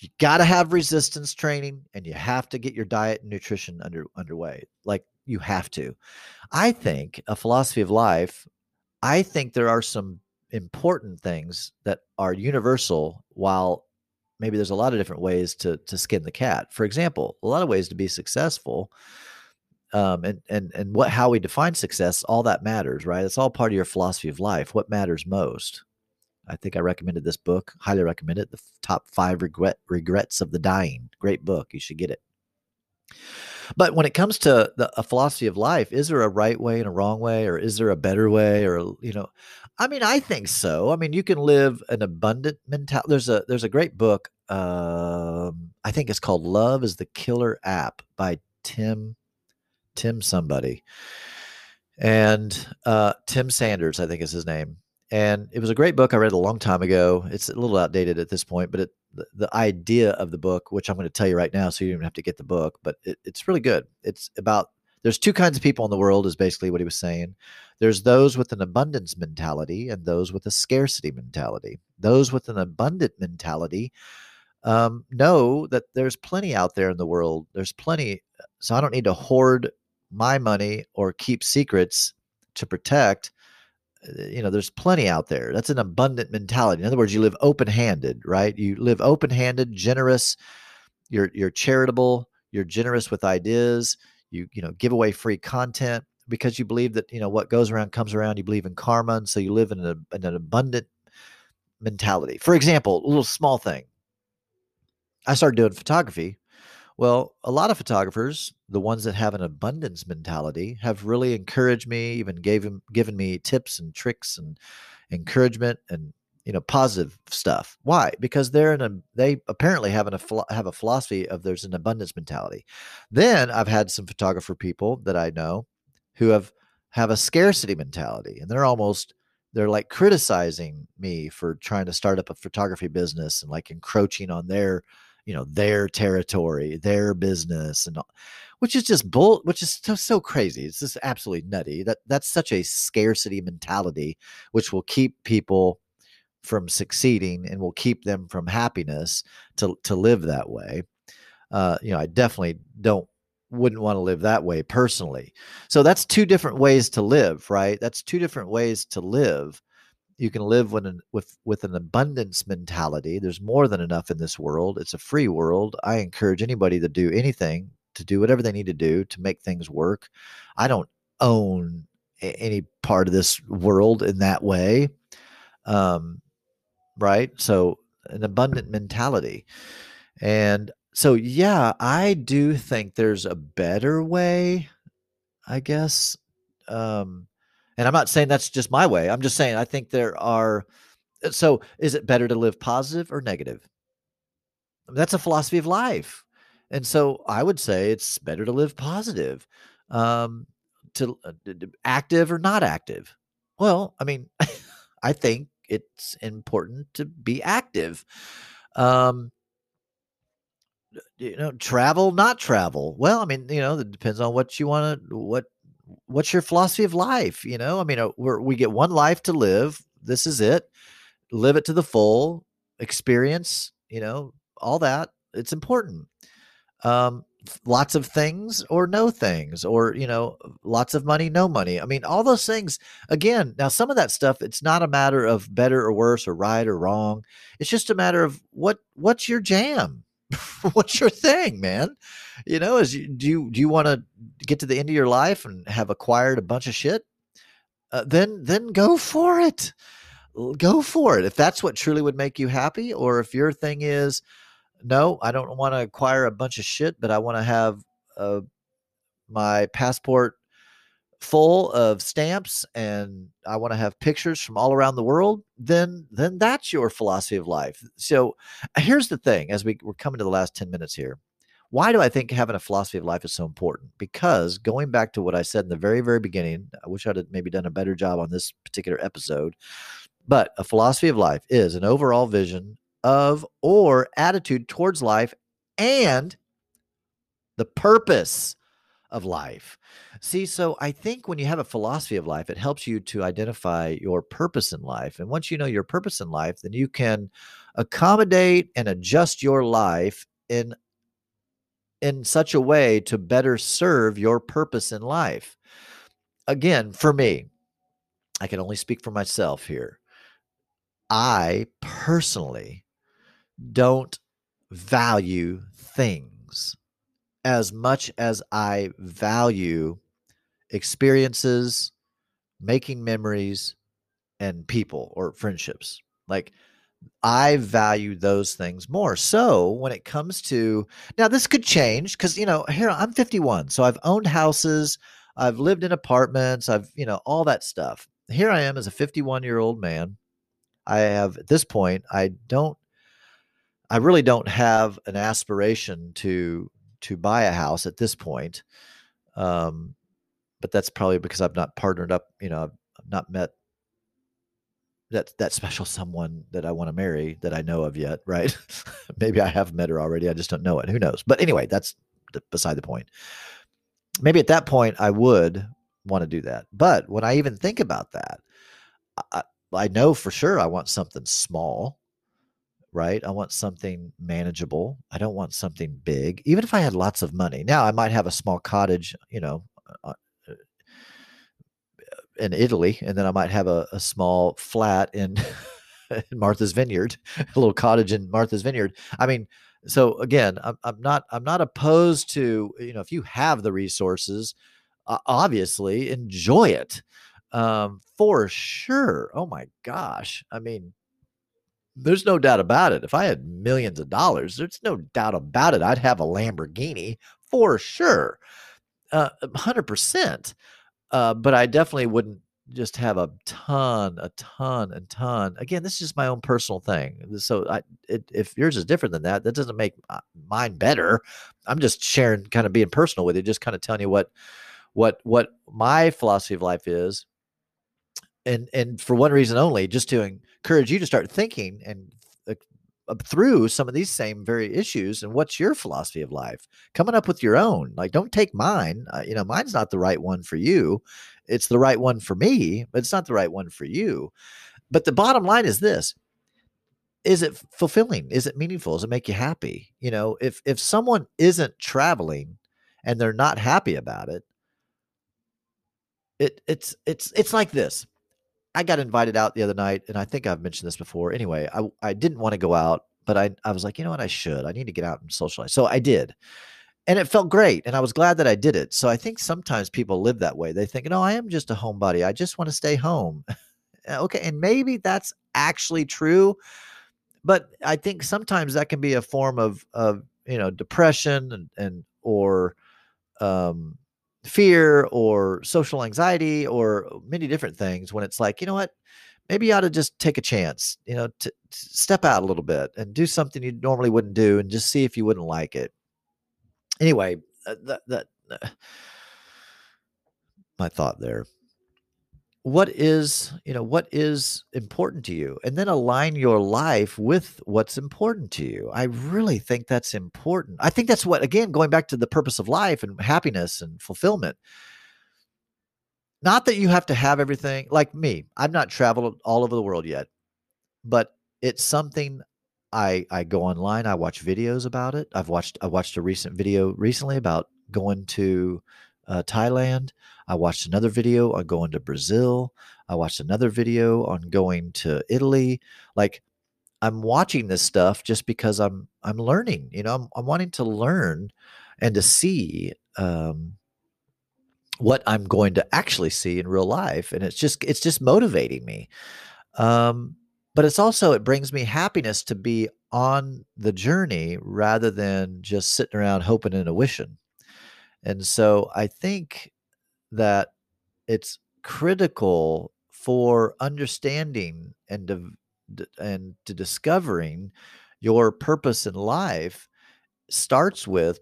you got to have resistance training and you have to get your diet and nutrition under underway. Like you have to. I think a philosophy of life, I think there are some important things that are universal while maybe there's a lot of different ways to to skin the cat. For example, a lot of ways to be successful um, and and and what how we define success, all that matters, right? It's all part of your philosophy of life. What matters most? I think I recommended this book. Highly recommend it. The top five regret regrets of the dying. Great book. You should get it. But when it comes to the, a philosophy of life, is there a right way and a wrong way, or is there a better way, or you know, I mean, I think so. I mean, you can live an abundant mentality. There's a there's a great book. Um, I think it's called "Love Is the Killer App" by Tim Tim somebody, and uh, Tim Sanders, I think is his name and it was a great book. I read a long time ago. It's a little outdated at this point, but it, the, the, idea of the book, which I'm going to tell you right now, so you don't even have to get the book, but it, it's really good. It's about there's two kinds of people in the world, is basically what he was saying. There's those with an abundance mentality and those with a scarcity mentality. Those with an abundant mentality um, know that there's plenty out there in the world. There's plenty. So I don't need to hoard my money or keep secrets to protect. Uh, you know, there's plenty out there. That's an abundant mentality. In other words, you live open handed, right? You live open handed, generous. You're you're charitable. You're generous with ideas. You you know give away free content because you believe that you know what goes around comes around. You believe in karma, and so you live in, a, in an abundant mentality. For example, a little small thing. I started doing photography. Well, a lot of photographers, the ones that have an abundance mentality, have really encouraged me, even gave him, given me tips and tricks and encouragement and you know positive stuff. Why? Because they're in a they apparently have an have a philosophy of there's an abundance mentality. Then I've had some photographer people that I know who have have a scarcity mentality and they're almost they're like criticizing me for trying to start up a photography business and like encroaching on their you know their territory their business and all, which is just bull which is so, so crazy it's just absolutely nutty that that's such a scarcity mentality which will keep people from succeeding and will keep them from happiness to to live that way uh you know i definitely don't wouldn't want to live that way personally. So that's two different ways to live, right? That's two different ways to live. You can live with an, with with an abundance mentality. There's more than enough in this world. It's a free world. I encourage anybody to do anything, to do whatever they need to do to make things work. I don't own any part of this world in that way. Um, right? So an abundant mentality. And so yeah, I do think there's a better way, I guess. Um, and I'm not saying that's just my way. I'm just saying I think there are. Uh, so is it better to live positive or negative? That's a philosophy of life. And so I would say it's better to live positive, um, to uh, active or not active. Well, I mean, I think it's important to be active. Um, you know travel not travel well i mean you know it depends on what you want to what what's your philosophy of life you know? I mean uh, we we get one life to live this is it live it to the full experience you know all that it's important. Um lots of things or no things or you know lots of money no money i mean all those things again now some of that stuff it's not a matter of better or worse or right or wrong it's just a matter of what what's your jam? What's your thing, man? You know, is you, do you do you want to get to the end of your life and have acquired a bunch of shit? Uh, then then go for it. Go for it. If that's what truly would make you happy, or if your thing is, no, I don't want to acquire a bunch of shit, but I want to have uh, my passport full of stamps and I want to have pictures from all around the world, then then that's your philosophy of life. So here's the thing as we, we're coming to the last 10 minutes here. Why do I think having a philosophy of life is so important? Because going back to what I said in the very, very beginning, I wish I'd maybe done a better job on this particular episode. But a philosophy of life is an overall vision of or attitude towards life and the purpose of life. See, so I think when you have a philosophy of life, it helps you to identify your purpose in life. And once you know your purpose in life, then you can accommodate and adjust your life in in such a way to better serve your purpose in life. Again, for me, I can only speak for myself here. I personally don't value things as much as I value experiences, making memories, and people or friendships. Like I value those things more. So when it comes to now, this could change because you know here I'm 51, so I've owned houses, I've lived in apartments, I've you know all that stuff. Here I am as a 51 year old man. I have at this point I don't I really don't have an aspiration to to buy a house at this point. Um, but that's probably because I've not partnered up. You know, I've not met that that special someone that I want to marry that I know of yet. Right? Maybe I have met her already. I just don't know it. Who knows? But anyway, that's the, beside the point. Maybe at that point I would want to do that. But when I even think about that, I, I know for sure I want something small right? I want something manageable. I don't want something big. Even if I had lots of money. Now I might have a small cottage, you know, uh, in Italy, and then I might have a, a small flat in, in Martha's Vineyard, a little cottage in Martha's Vineyard. I mean, so again, I'm, I'm not I'm not opposed to you know if you have the resources, uh, obviously enjoy it um, for sure. Oh my gosh, I mean, there's no doubt about it. If I had millions of dollars, there's no doubt about it. I'd have a Lamborghini for sure, uh, hundred uh, percent. Uh, but I definitely wouldn't just have a ton, a ton, and ton. Again, this is just my own personal thing. So, I, it, if yours is different than that, that doesn't make mine better. I'm just sharing, kind of being personal with you, just kind of telling you what, what, what my philosophy of life is, and and for one reason only, just to encourage you to start thinking and through some of these same very issues and what's your philosophy of life? Coming up with your own like don't take mine uh, you know mine's not the right one for you it's the right one for me but it's not the right one for you. But the bottom line is this is it fulfilling? Is it meaningful? Does it make you happy? You know if if someone isn't traveling and they're not happy about it it it's it's it's like this I got invited out the other night, and I think I've mentioned this before. Anyway, I I didn't want to go out, but I I was like, you know what, I should. I need to get out and socialize. So I did. And it felt great. And I was glad that I did it. So I think sometimes people live that way. They think, no, I am just a homebody. I just want to stay home. okay. And maybe that's actually true. But I think sometimes that can be a form of of you know depression and, and or um fear or social anxiety or many different things when it's like, you know what? Maybe you ought to just take a chance, you know, to, to step out a little bit and do something you normally wouldn't do and just see if you wouldn't like it. Anyway, uh, that, that uh, my thought there what is you know what is important to you and then align your life with what's important to you. I really think that's important. I think that's what again going back to the purpose of life and happiness and fulfillment. Not that you have to have everything like me i've not traveled all over the world yet but it's something i i go online i watch videos about it. I've watched i watched a recent video recently about going to uh, Thailand. I watched another video on going to Brazil. I watched another video on going to Italy. Like I'm watching this stuff just because I'm I'm learning. You know, I'm, I'm wanting to learn and to see um, what I'm going to actually see in real life, and it's just it's just motivating me. Um, but it's also it brings me happiness to be on the journey rather than just sitting around hoping and wishing. And so I think that it's critical for understanding and de- and to discovering your purpose in life starts with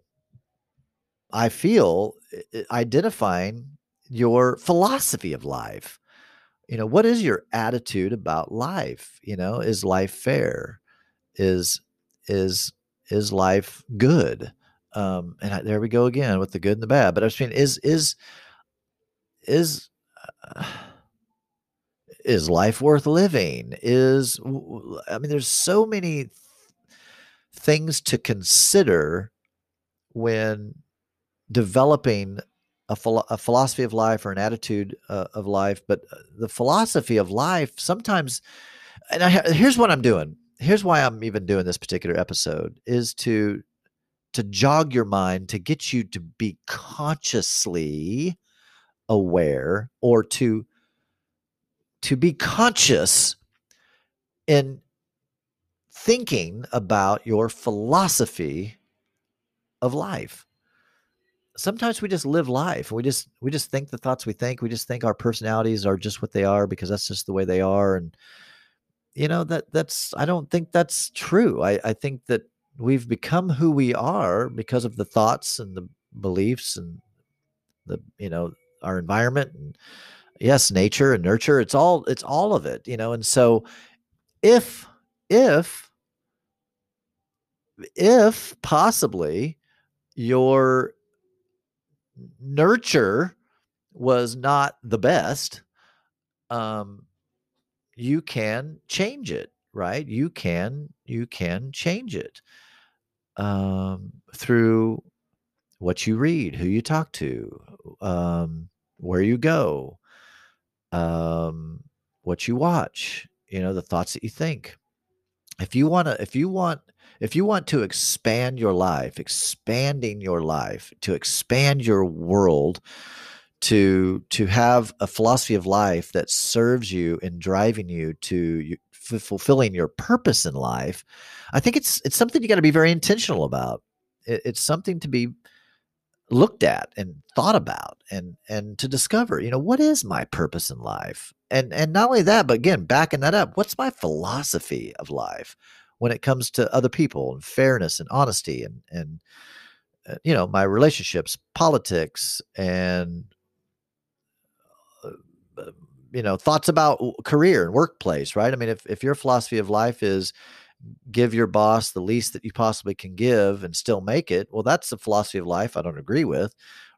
I feel identifying your philosophy of life. You know, what is your attitude about life? You know, is life fair? Is is is life good? um, and I, there we go again with the good and the bad. But I was mean, is is is uh, is life worth living? Is I mean, there's so many things to consider when developing a, philo- a philosophy of life or an attitude uh, of life. But uh, the philosophy of life sometimes, and I, here's what I'm doing. Here's why I'm even doing this particular episode is to to jog your mind, to get you to be consciously aware or to to be conscious in thinking about your philosophy of life. Sometimes we just live life. We just we just think the thoughts we think. We just think our personalities are just what they are because that's just the way they are. And you know that that's i don't think that's true. I i think that we've become who we are because of the thoughts and the beliefs and the you know our environment and yes nature and nurture it's all it's all of it you know and so if if if possibly your nurture was not the best um you can change it right? You can you can change it um, through what you read, who you talk to, um, where you go, um, what you watch, you know, the thoughts that you think. If you want to, if you want, if you want to expand your life, expanding your life, to expand your world, to to have a philosophy of life that serves you in driving you to f- fulfilling your purpose in life, I think it's it's something you got to be very intentional about. It, it's something to be looked at and thought about and and to discover you know what is my purpose in life? And and not only that but again backing that up what's my philosophy of life when it comes to other people and fairness and honesty and and uh, you know my relationships politics and uh, uh, you know thoughts about career and workplace right? I mean if, if your philosophy of life is give your boss the least that you possibly can give and still make it, well, that's the philosophy of life I don't agree with,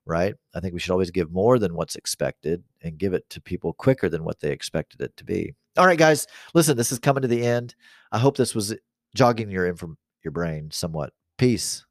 right? I think we should always give more than what's expected and give it to people quicker than what they expected it to be. All right, guys, listen, this is coming to the end. I hope this was jogging your your brain somewhat. Peace.